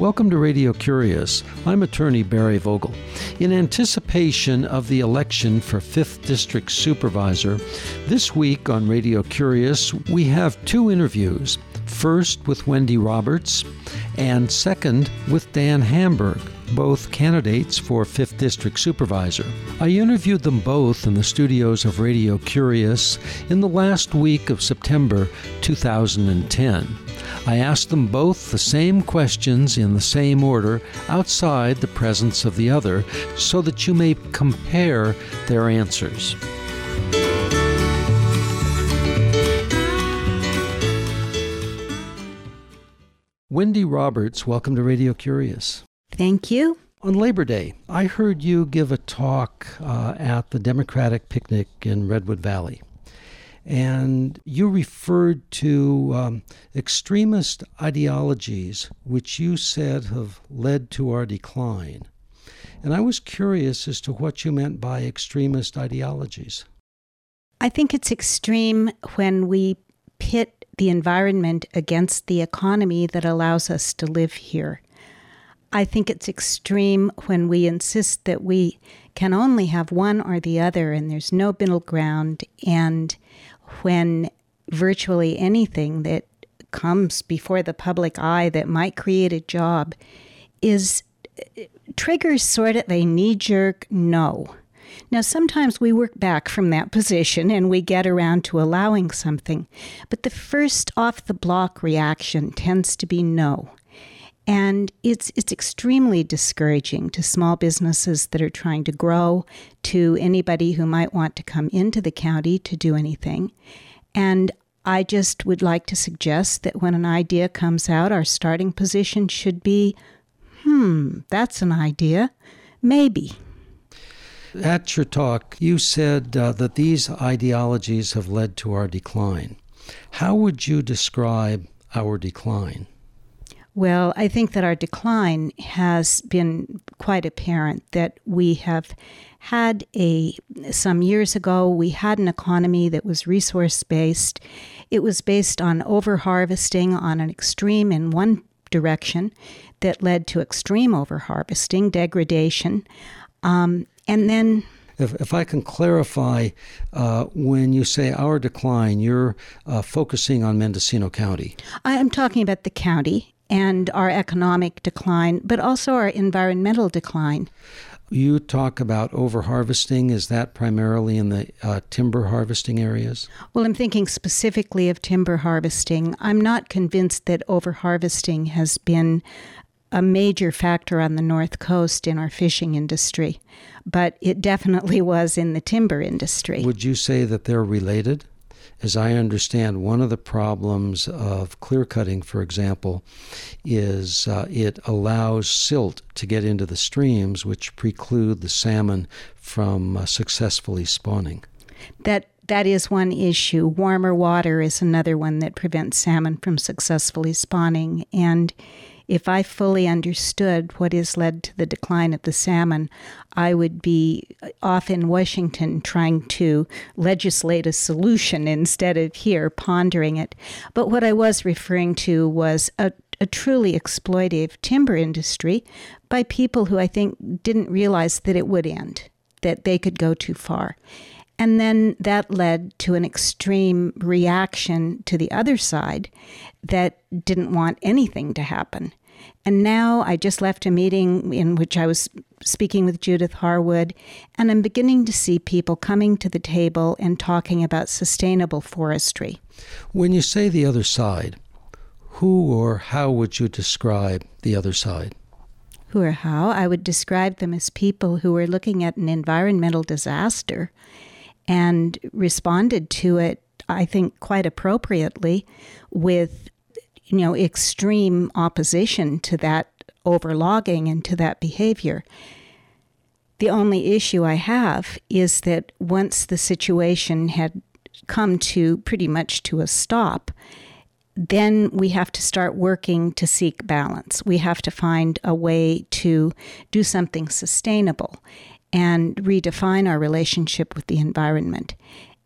Welcome to Radio Curious. I'm attorney Barry Vogel. In anticipation of the election for 5th District Supervisor, this week on Radio Curious, we have two interviews. First with Wendy Roberts, and second with Dan Hamburg, both candidates for 5th District Supervisor. I interviewed them both in the studios of Radio Curious in the last week of September 2010. I asked them both the same questions in the same order outside the presence of the other so that you may compare their answers. Wendy Roberts, welcome to Radio Curious. Thank you. On Labor Day, I heard you give a talk uh, at the Democratic picnic in Redwood Valley and you referred to um, extremist ideologies which you said have led to our decline. And I was curious as to what you meant by extremist ideologies. I think it's extreme when we pit the environment against the economy that allows us to live here. I think it's extreme when we insist that we can only have one or the other and there's no middle ground and when virtually anything that comes before the public eye that might create a job is uh, triggers sort of a knee jerk no. Now, sometimes we work back from that position and we get around to allowing something, but the first off the block reaction tends to be no. And it's, it's extremely discouraging to small businesses that are trying to grow, to anybody who might want to come into the county to do anything. And I just would like to suggest that when an idea comes out, our starting position should be hmm, that's an idea. Maybe. At your talk, you said uh, that these ideologies have led to our decline. How would you describe our decline? Well, I think that our decline has been quite apparent that we have had a some years ago we had an economy that was resource based. It was based on overharvesting on an extreme in one direction that led to extreme overharvesting, degradation, um, and then if, if I can clarify, uh, when you say our decline, you're uh, focusing on Mendocino County. I am talking about the county and our economic decline, but also our environmental decline. You talk about overharvesting. Is that primarily in the uh, timber harvesting areas? Well, I'm thinking specifically of timber harvesting. I'm not convinced that overharvesting has been a major factor on the North Coast in our fishing industry, but it definitely was in the timber industry. Would you say that they're related? As I understand, one of the problems of clear cutting, for example, is uh, it allows silt to get into the streams, which preclude the salmon from uh, successfully spawning. That that is one issue. Warmer water is another one that prevents salmon from successfully spawning, and if I fully understood what has led to the decline of the salmon, I would be off in Washington trying to legislate a solution instead of here pondering it. But what I was referring to was a a truly exploitive timber industry by people who I think didn't realize that it would end, that they could go too far. And then that led to an extreme reaction to the other side that didn't want anything to happen. And now I just left a meeting in which I was speaking with Judith Harwood, and I'm beginning to see people coming to the table and talking about sustainable forestry. When you say the other side, who or how would you describe the other side? Who or how? I would describe them as people who are looking at an environmental disaster and responded to it, I think, quite appropriately with you know, extreme opposition to that overlogging and to that behavior. The only issue I have is that once the situation had come to pretty much to a stop, then we have to start working to seek balance. We have to find a way to do something sustainable and redefine our relationship with the environment.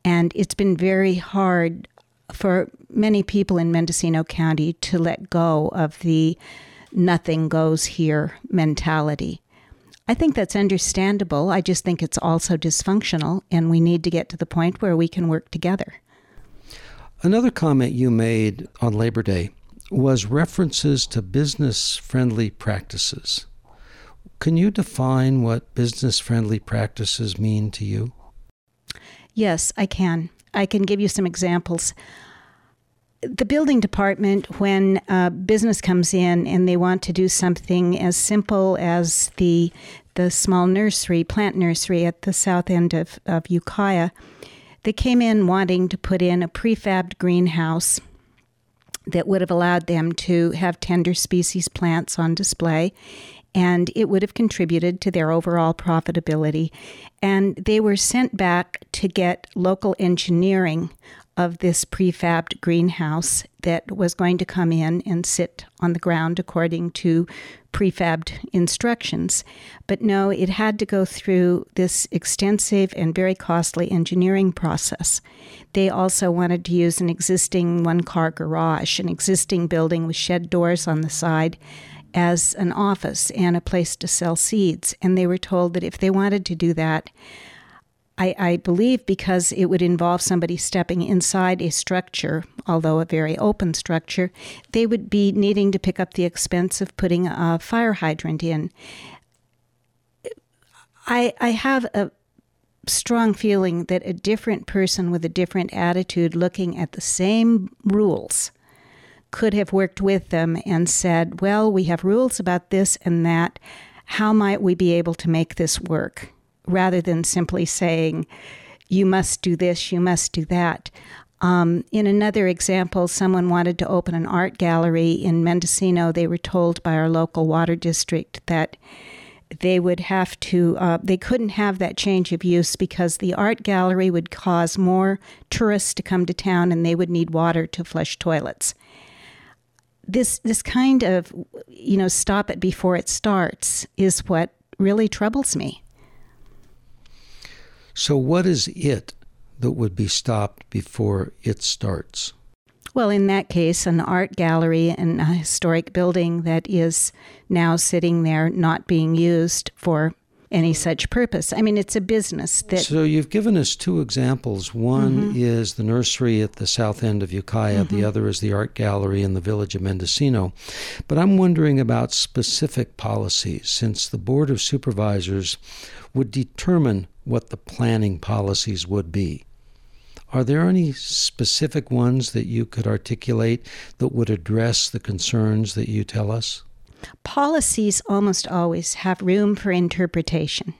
And it's been very hard for many people in Mendocino County to let go of the nothing goes here mentality. I think that's understandable. I just think it's also dysfunctional, and we need to get to the point where we can work together. Another comment you made on Labor Day was references to business friendly practices. Can you define what business friendly practices mean to you? Yes, I can. I can give you some examples. The building department, when a business comes in and they want to do something as simple as the the small nursery, plant nursery at the south end of, of Ukiah, they came in wanting to put in a prefabbed greenhouse that would have allowed them to have tender species plants on display and it would have contributed to their overall profitability. And they were sent back to get local engineering of this prefabbed greenhouse that was going to come in and sit on the ground according to prefabbed instructions. But no, it had to go through this extensive and very costly engineering process. They also wanted to use an existing one car garage, an existing building with shed doors on the side as an office and a place to sell seeds. And they were told that if they wanted to do that, I, I, believe because it would involve somebody stepping inside a structure, although a very open structure, they would be needing to pick up the expense of putting a fire hydrant in. I, I have a strong feeling that a different person with a different attitude looking at the same rules could have worked with them and said, well, we have rules about this and that. How might we be able to make this work? Rather than simply saying, you must do this, you must do that. Um, in another example, someone wanted to open an art gallery in Mendocino. They were told by our local water district that they would have to, uh, they couldn't have that change of use because the art gallery would cause more tourists to come to town and they would need water to flush toilets this this kind of you know stop it before it starts is what really troubles me. So what is it that would be stopped before it starts? Well, in that case, an art gallery and a historic building that is now sitting there not being used for any such purpose. I mean, it's a business that. So you've given us two examples. One mm-hmm. is the nursery at the south end of Ukiah, mm-hmm. the other is the art gallery in the village of Mendocino. But I'm wondering about specific policies, since the Board of Supervisors would determine what the planning policies would be. Are there any specific ones that you could articulate that would address the concerns that you tell us? Policies almost always have room for interpretation.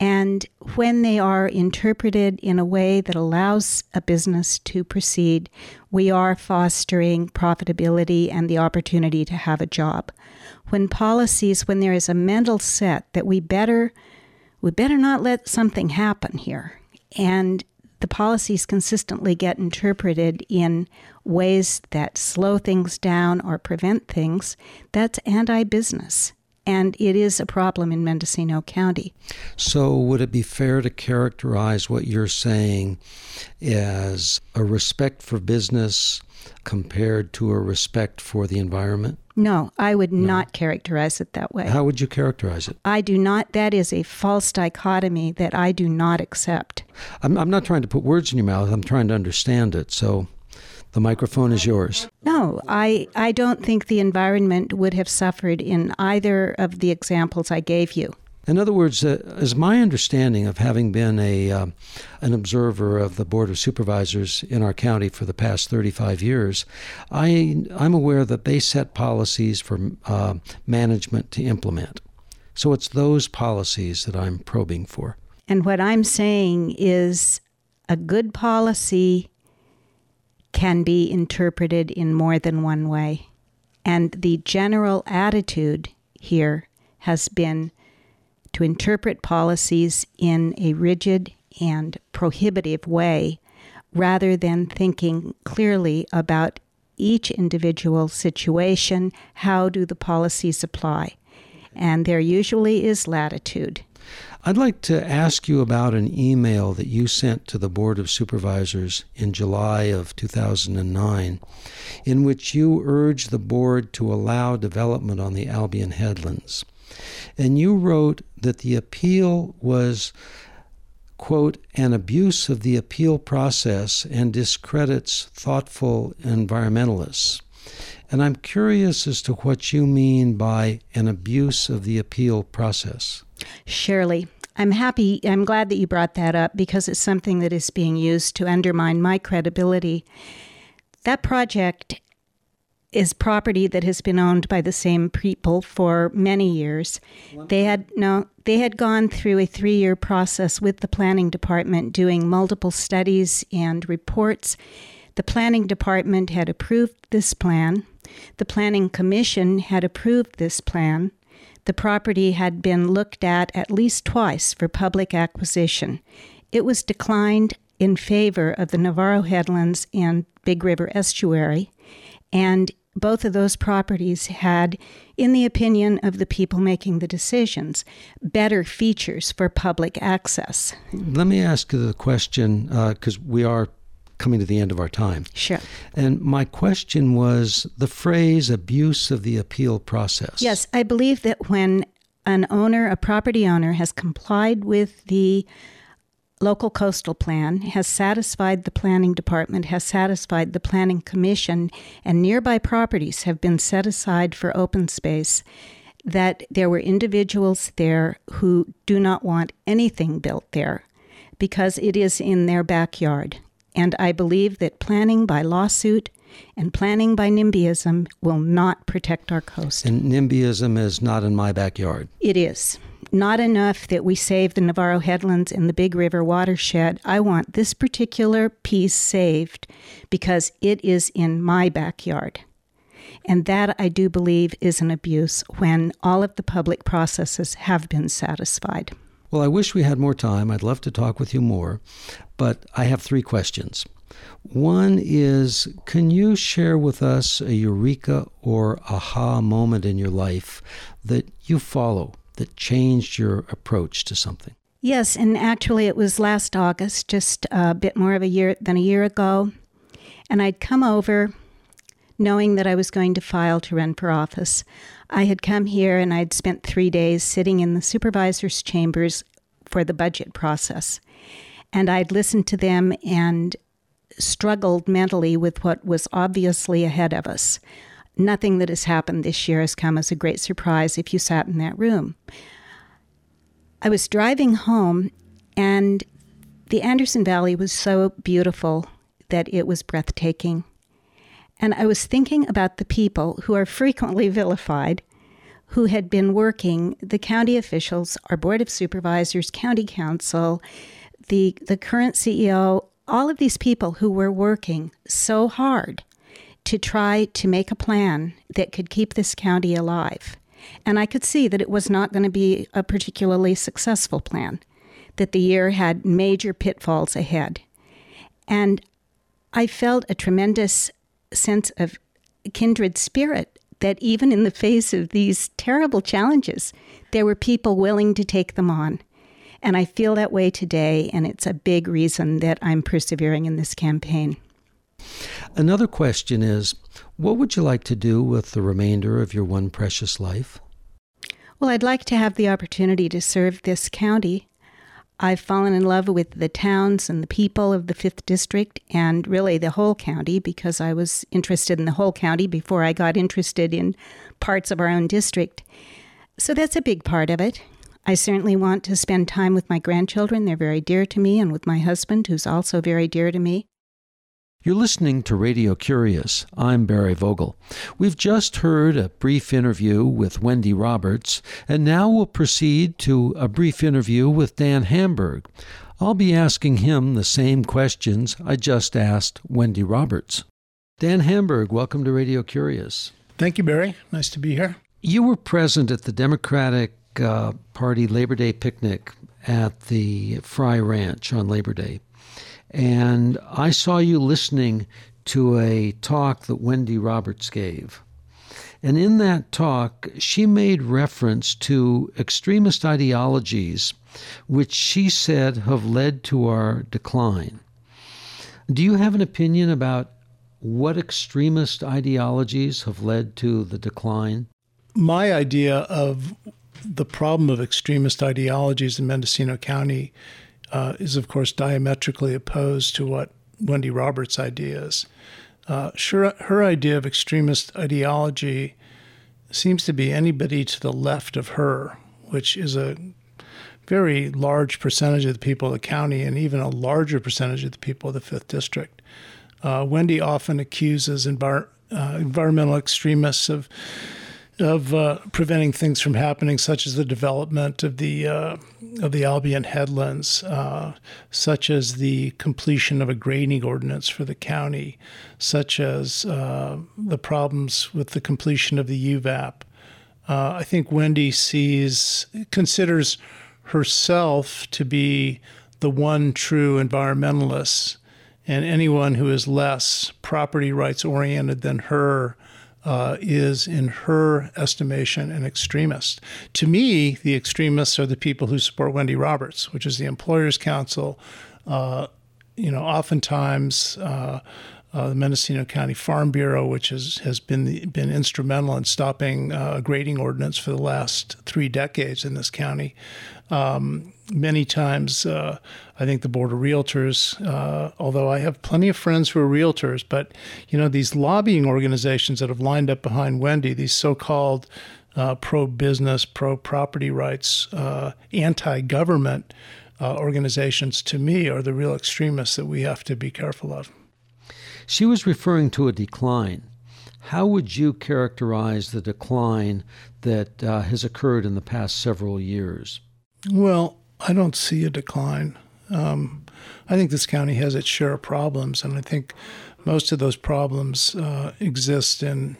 And when they are interpreted in a way that allows a business to proceed, we are fostering profitability and the opportunity to have a job. When policies, when there is a mental set that we better, we better not let something happen here, and the policies consistently get interpreted in ways that slow things down or prevent things, that's anti business. And it is a problem in Mendocino County. So, would it be fair to characterize what you're saying as a respect for business compared to a respect for the environment? No, I would no. not characterize it that way. How would you characterize it? I do not. That is a false dichotomy that I do not accept. I'm, I'm not trying to put words in your mouth. I'm trying to understand it. So the microphone is yours. No, I, I don't think the environment would have suffered in either of the examples I gave you. In other words, uh, as my understanding of having been a uh, an observer of the Board of Supervisors in our county for the past 35 years, I I'm aware that they set policies for uh, management to implement. So it's those policies that I'm probing for. And what I'm saying is a good policy can be interpreted in more than one way. And the general attitude here has been to interpret policies in a rigid and prohibitive way rather than thinking clearly about each individual situation how do the policies apply? And there usually is latitude. I'd like to ask you about an email that you sent to the Board of Supervisors in July of 2009, in which you urged the board to allow development on the Albion Headlands. And you wrote that the appeal was, quote, an abuse of the appeal process and discredits thoughtful environmentalists. And I'm curious as to what you mean by an abuse of the appeal process. Surely, I'm happy, I'm glad that you brought that up because it's something that is being used to undermine my credibility. That project is property that has been owned by the same people for many years. They had no they had gone through a 3-year process with the planning department doing multiple studies and reports. The planning department had approved this plan. The planning commission had approved this plan the property had been looked at at least twice for public acquisition. It was declined in favor of the Navarro Headlands and Big River Estuary, and both of those properties had, in the opinion of the people making the decisions, better features for public access. Let me ask you the question because uh, we are coming to the end of our time. Sure. And my question was the phrase abuse of the appeal process. Yes, I believe that when an owner, a property owner, has complied with the local coastal plan, has satisfied the planning department, has satisfied the planning commission, and nearby properties have been set aside for open space, that there were individuals there who do not want anything built there because it is in their backyard. And I believe that planning by lawsuit and planning by NIMBYism will not protect our coast. And NIMBYism is not in my backyard. It is. Not enough that we save the Navarro Headlands and the Big River watershed. I want this particular piece saved because it is in my backyard. And that I do believe is an abuse when all of the public processes have been satisfied. Well, I wish we had more time. I'd love to talk with you more, but I have three questions. One is Can you share with us a eureka or aha moment in your life that you follow that changed your approach to something? Yes, and actually, it was last August, just a bit more of a year than a year ago. And I'd come over knowing that I was going to file to run for office. I had come here and I'd spent three days sitting in the supervisor's chambers for the budget process. And I'd listened to them and struggled mentally with what was obviously ahead of us. Nothing that has happened this year has come as a great surprise if you sat in that room. I was driving home, and the Anderson Valley was so beautiful that it was breathtaking. And I was thinking about the people who are frequently vilified who had been working, the county officials, our board of supervisors, county counsel, the, the current CEO, all of these people who were working so hard to try to make a plan that could keep this county alive. And I could see that it was not going to be a particularly successful plan, that the year had major pitfalls ahead. And I felt a tremendous sense of kindred spirit that even in the face of these terrible challenges, there were people willing to take them on. And I feel that way today, and it's a big reason that I'm persevering in this campaign. Another question is what would you like to do with the remainder of your one precious life? Well, I'd like to have the opportunity to serve this county I've fallen in love with the towns and the people of the 5th District and really the whole county because I was interested in the whole county before I got interested in parts of our own district. So that's a big part of it. I certainly want to spend time with my grandchildren. They're very dear to me, and with my husband, who's also very dear to me. You're listening to Radio Curious. I'm Barry Vogel. We've just heard a brief interview with Wendy Roberts, and now we'll proceed to a brief interview with Dan Hamburg. I'll be asking him the same questions I just asked Wendy Roberts. Dan Hamburg, welcome to Radio Curious. Thank you, Barry. Nice to be here. You were present at the Democratic uh, Party Labor Day picnic at the Fry Ranch on Labor Day. And I saw you listening to a talk that Wendy Roberts gave. And in that talk, she made reference to extremist ideologies which she said have led to our decline. Do you have an opinion about what extremist ideologies have led to the decline? My idea of the problem of extremist ideologies in Mendocino County uh, is, of course, diametrically opposed to what Wendy Roberts' idea is. Uh, sure, her idea of extremist ideology seems to be anybody to the left of her, which is a very large percentage of the people of the county and even a larger percentage of the people of the Fifth District. Uh, Wendy often accuses envir- uh, environmental extremists of of uh, preventing things from happening, such as the development of the uh, of the Albion headlands, uh, such as the completion of a grading ordinance for the county, such as uh, the problems with the completion of the UVAP. Uh, I think Wendy sees considers herself to be the one true environmentalist, and anyone who is less property rights oriented than her uh, is, in her estimation, an extremist. To me, the extremists are the people who support Wendy Roberts, which is the Employers Council. Uh, you know, oftentimes uh, uh, the Mendocino County Farm Bureau, which has has been the, been instrumental in stopping uh, a grading ordinance for the last three decades in this county. Um, many times, uh, I think the Board of Realtors, uh, although I have plenty of friends who are realtors, but you know these lobbying organizations that have lined up behind Wendy, these so-called uh, pro-business, pro-property rights, uh, anti-government organizations, to me, are the real extremists that we have to be careful of. She was referring to a decline. How would you characterize the decline that uh, has occurred in the past several years? Well, I don't see a decline. Um, I think this county has its share of problems, and I think most of those problems uh, exist in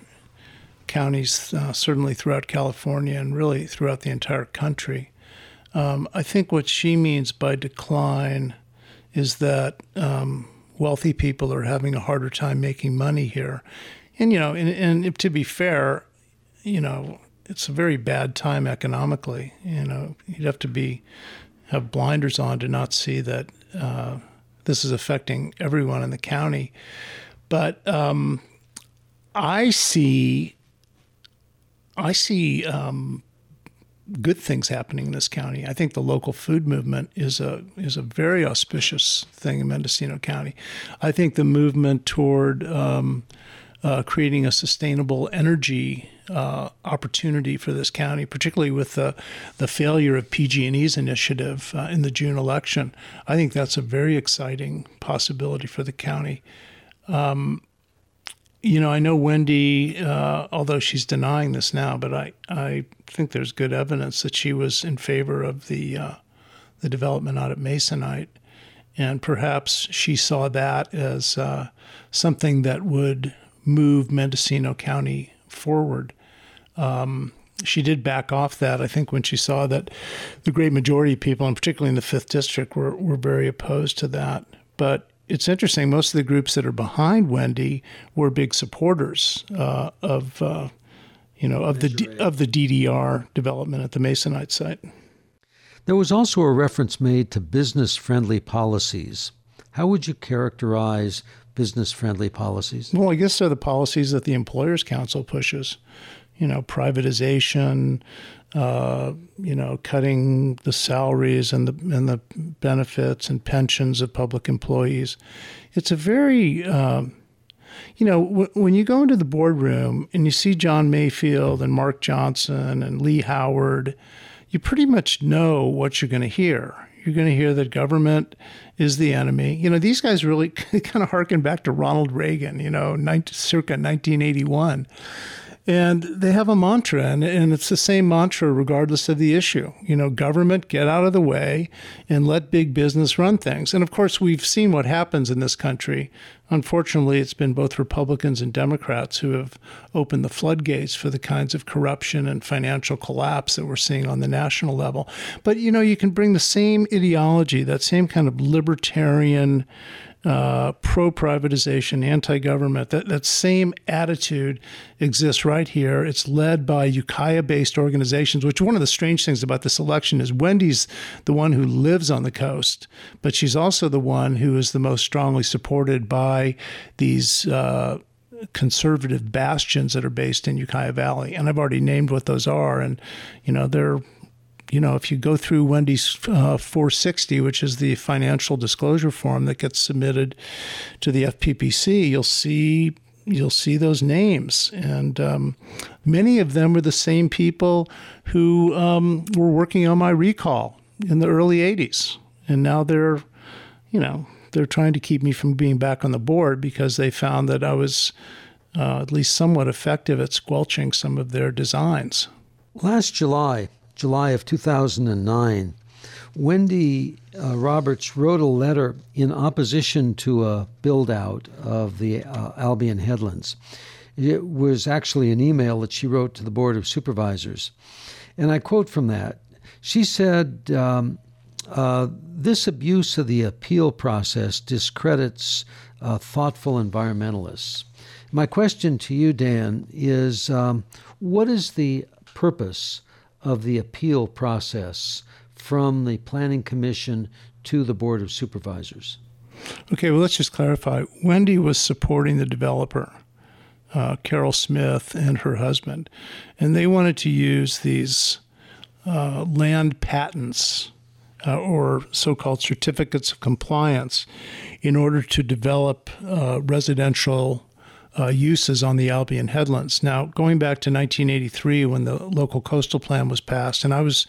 counties, uh, certainly throughout California and really throughout the entire country. Um, I think what she means by decline is that um, wealthy people are having a harder time making money here. And, you know, and, and to be fair, you know, it's a very bad time economically. You know, you'd have to be have blinders on to not see that uh, this is affecting everyone in the county. But um, I see, I see um, good things happening in this county. I think the local food movement is a is a very auspicious thing in Mendocino County. I think the movement toward um, uh, creating a sustainable energy uh, opportunity for this county, particularly with the the failure of PG&E's initiative uh, in the June election, I think that's a very exciting possibility for the county. Um, you know, I know Wendy, uh, although she's denying this now, but I, I think there's good evidence that she was in favor of the uh, the development out at Masonite, and perhaps she saw that as uh, something that would move Mendocino County forward. Um, she did back off that, I think, when she saw that the great majority of people, and particularly in the fifth district, were were very opposed to that. But it's interesting. Most of the groups that are behind Wendy were big supporters uh, of, uh, you know, of the D- of the DDR development at the Masonite site. There was also a reference made to business-friendly policies. How would you characterize business-friendly policies? Well, I guess they're the policies that the Employers Council pushes. You know, privatization, uh, you know, cutting the salaries and the and the benefits and pensions of public employees. It's a very um, you know, w- when you go into the boardroom and you see John Mayfield and Mark Johnson and Lee Howard, you pretty much know what you're going to hear. You're going to hear that government is the enemy. You know, these guys really kind of harken back to Ronald Reagan, you know, 19, circa 1981. And they have a mantra, and, and it's the same mantra regardless of the issue. You know, government, get out of the way and let big business run things. And of course, we've seen what happens in this country. Unfortunately, it's been both Republicans and Democrats who have opened the floodgates for the kinds of corruption and financial collapse that we're seeing on the national level. But, you know, you can bring the same ideology, that same kind of libertarian uh, pro privatization, anti government. That, that same attitude exists right here. It's led by Ukiah based organizations, which one of the strange things about this election is Wendy's the one who lives on the coast, but she's also the one who is the most strongly supported by these. Uh, conservative bastions that are based in Ukiah Valley, and I've already named what those are. And you know, they're you know, if you go through Wendy's uh, 460, which is the financial disclosure form that gets submitted to the FPPC, you'll see you'll see those names, and um, many of them were the same people who um, were working on my recall in the early 80s, and now they're, you know, they're trying to keep me from being back on the board because they found that I was uh, at least somewhat effective at squelching some of their designs. Last July, July of 2009, Wendy uh, Roberts wrote a letter in opposition to a build out of the uh, Albion Headlands. It was actually an email that she wrote to the Board of Supervisors. And I quote from that. She said, um, uh, This abuse of the appeal process discredits uh, thoughtful environmentalists. My question to you, Dan, is um, what is the purpose of the appeal process from the Planning Commission to the Board of Supervisors? Okay, well, let's just clarify. Wendy was supporting the developer, uh, Carol Smith, and her husband, and they wanted to use these uh, land patents uh, or so called certificates of compliance in order to develop uh, residential uh, uses on the Albion headlands. Now, going back to 1983 when the local coastal plan was passed, and I was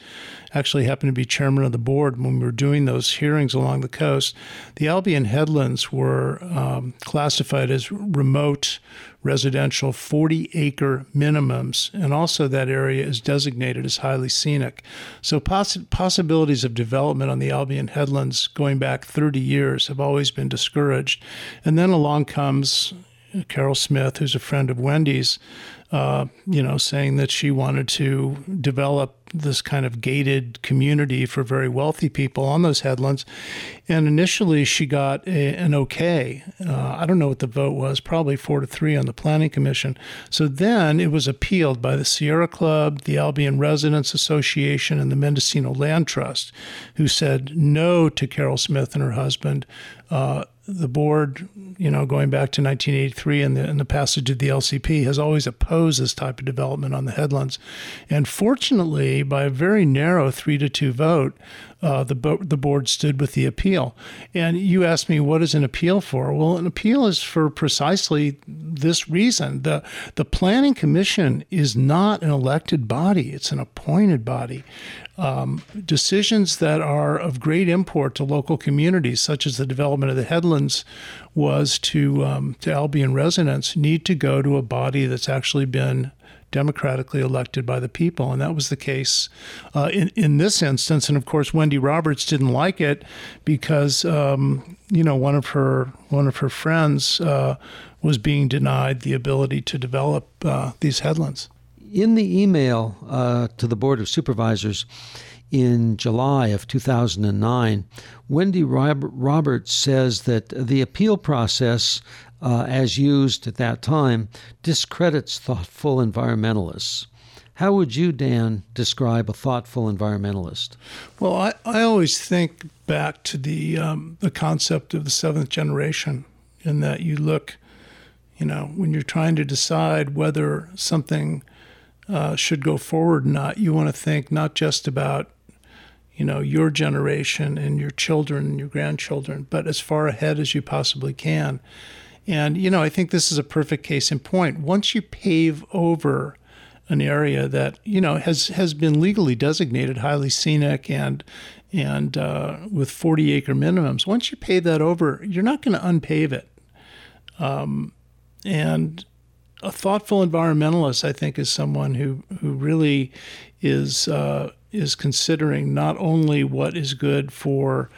actually happened to be chairman of the board when we were doing those hearings along the coast, the Albion headlands were um, classified as remote residential 40 acre minimums, and also that area is designated as highly scenic. So, poss- possibilities of development on the Albion headlands going back 30 years have always been discouraged. And then along comes Carol Smith, who's a friend of Wendy's, uh, you know, saying that she wanted to develop this kind of gated community for very wealthy people on those headlands. And initially, she got a, an okay. Uh, I don't know what the vote was, probably four to three on the Planning Commission. So then it was appealed by the Sierra Club, the Albion Residents Association, and the Mendocino Land Trust, who said no to Carol Smith and her husband. Uh, the board, you know, going back to 1983 and the, and the passage of the LCP, has always opposed this type of development on the headlands. And fortunately, by a very narrow three to two vote, uh, the bo- the board stood with the appeal. And you asked me, what is an appeal for? Well, an appeal is for precisely this reason. the The Planning Commission is not an elected body; it's an appointed body. Um, decisions that are of great import to local communities, such as the development of the headlands, was to um, to Albion residents, need to go to a body that's actually been democratically elected by the people. And that was the case uh, in, in this instance. And of course, Wendy Roberts didn't like it because, um, you know, one of her, one of her friends uh, was being denied the ability to develop uh, these headlands. In the email uh, to the Board of Supervisors, in July of 2009, Wendy Roberts says that the appeal process uh, as used at that time, discredits thoughtful environmentalists. How would you, Dan, describe a thoughtful environmentalist? Well, I, I always think back to the um, the concept of the seventh generation, in that you look, you know, when you're trying to decide whether something uh, should go forward or not, you want to think not just about, you know, your generation and your children and your grandchildren, but as far ahead as you possibly can. And, you know, I think this is a perfect case in point. Once you pave over an area that, you know, has, has been legally designated highly scenic and, and uh, with 40 acre minimums, once you pave that over, you're not going to unpave it. Um, and a thoughtful environmentalist, I think, is someone who, who really is, uh, is considering not only what is good for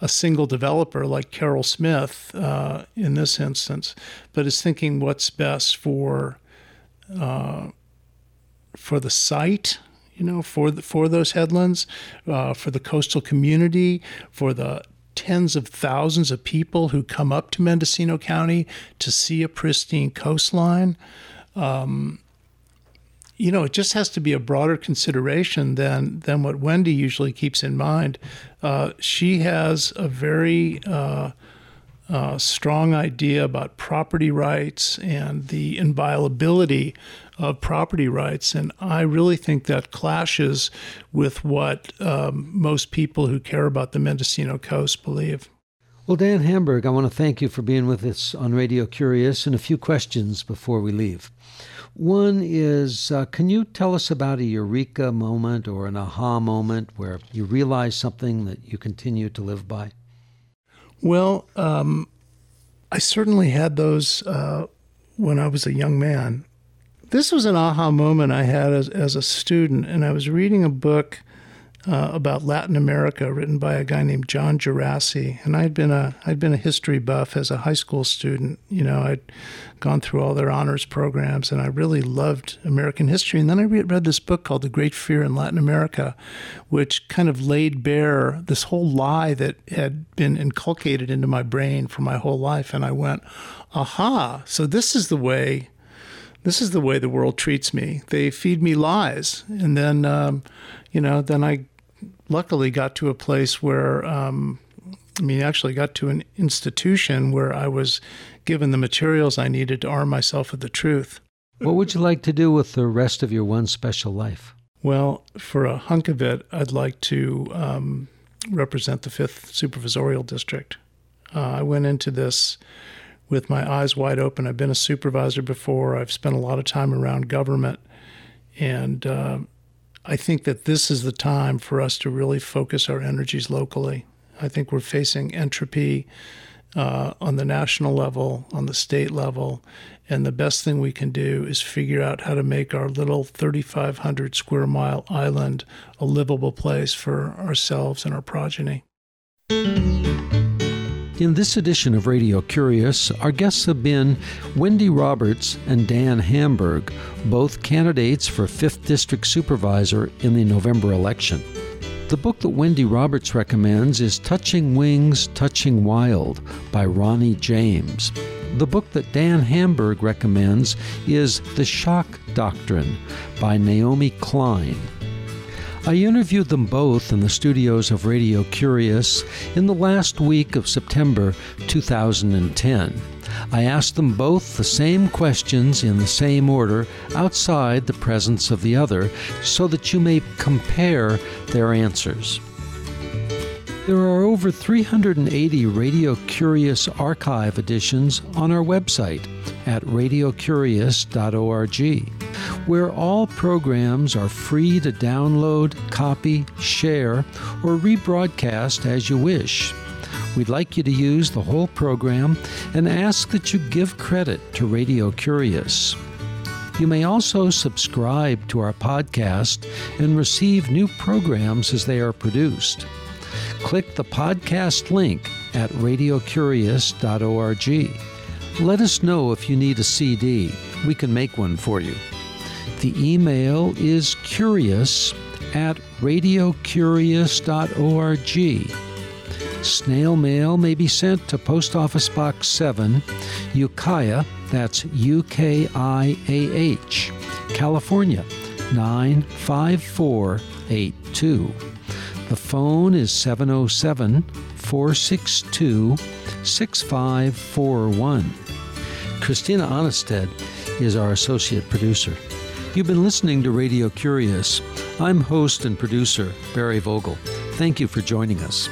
a single developer like Carol Smith uh, in this instance, but is thinking what's best for uh, for the site, you know, for the, for those headlands, uh, for the coastal community, for the tens of thousands of people who come up to Mendocino County to see a pristine coastline. Um, you know, it just has to be a broader consideration than than what Wendy usually keeps in mind. Uh, she has a very uh, uh, strong idea about property rights and the inviolability of property rights, and I really think that clashes with what um, most people who care about the Mendocino Coast believe. Well, Dan Hamburg, I want to thank you for being with us on Radio Curious and a few questions before we leave. One is uh, Can you tell us about a eureka moment or an aha moment where you realize something that you continue to live by? Well, um, I certainly had those uh, when I was a young man. This was an aha moment I had as, as a student, and I was reading a book uh, about Latin America, written by a guy named John Gerassi. And I'd been a I'd been a history buff as a high school student. You know, I'd gone through all their honors programs, and I really loved American history. And then I read this book called The Great Fear in Latin America, which kind of laid bare this whole lie that had been inculcated into my brain for my whole life. And I went, aha! So this is the way this is the way the world treats me. They feed me lies, and then, um, you know, then I luckily got to a place where, um, I mean, actually got to an institution where I was given the materials I needed to arm myself with the truth. What would you like to do with the rest of your one special life? Well, for a hunk of it, I'd like to um, represent the 5th Supervisorial District. Uh, I went into this with my eyes wide open. I've been a supervisor before, I've spent a lot of time around government, and uh, I think that this is the time for us to really focus our energies locally. I think we're facing entropy uh, on the national level, on the state level, and the best thing we can do is figure out how to make our little 3,500 square mile island a livable place for ourselves and our progeny. In this edition of Radio Curious, our guests have been Wendy Roberts and Dan Hamburg, both candidates for 5th District Supervisor in the November election. The book that Wendy Roberts recommends is Touching Wings, Touching Wild by Ronnie James. The book that Dan Hamburg recommends is The Shock Doctrine by Naomi Klein. I interviewed them both in the studios of Radio Curious in the last week of September 2010. I asked them both the same questions in the same order outside the presence of the other so that you may compare their answers. There are over 380 Radio Curious archive editions on our website at radiocurious.org, where all programs are free to download, copy, share, or rebroadcast as you wish. We'd like you to use the whole program and ask that you give credit to Radio Curious. You may also subscribe to our podcast and receive new programs as they are produced click the podcast link at radiocurious.org. Let us know if you need a CD. We can make one for you. The email is curious at radiocurious.org. Snail mail may be sent to Post Office Box 7, Ukiah, that's U K I A H, California 95482. The phone is 707 462 6541. Christina Aanestad is our associate producer. You've been listening to Radio Curious. I'm host and producer Barry Vogel. Thank you for joining us.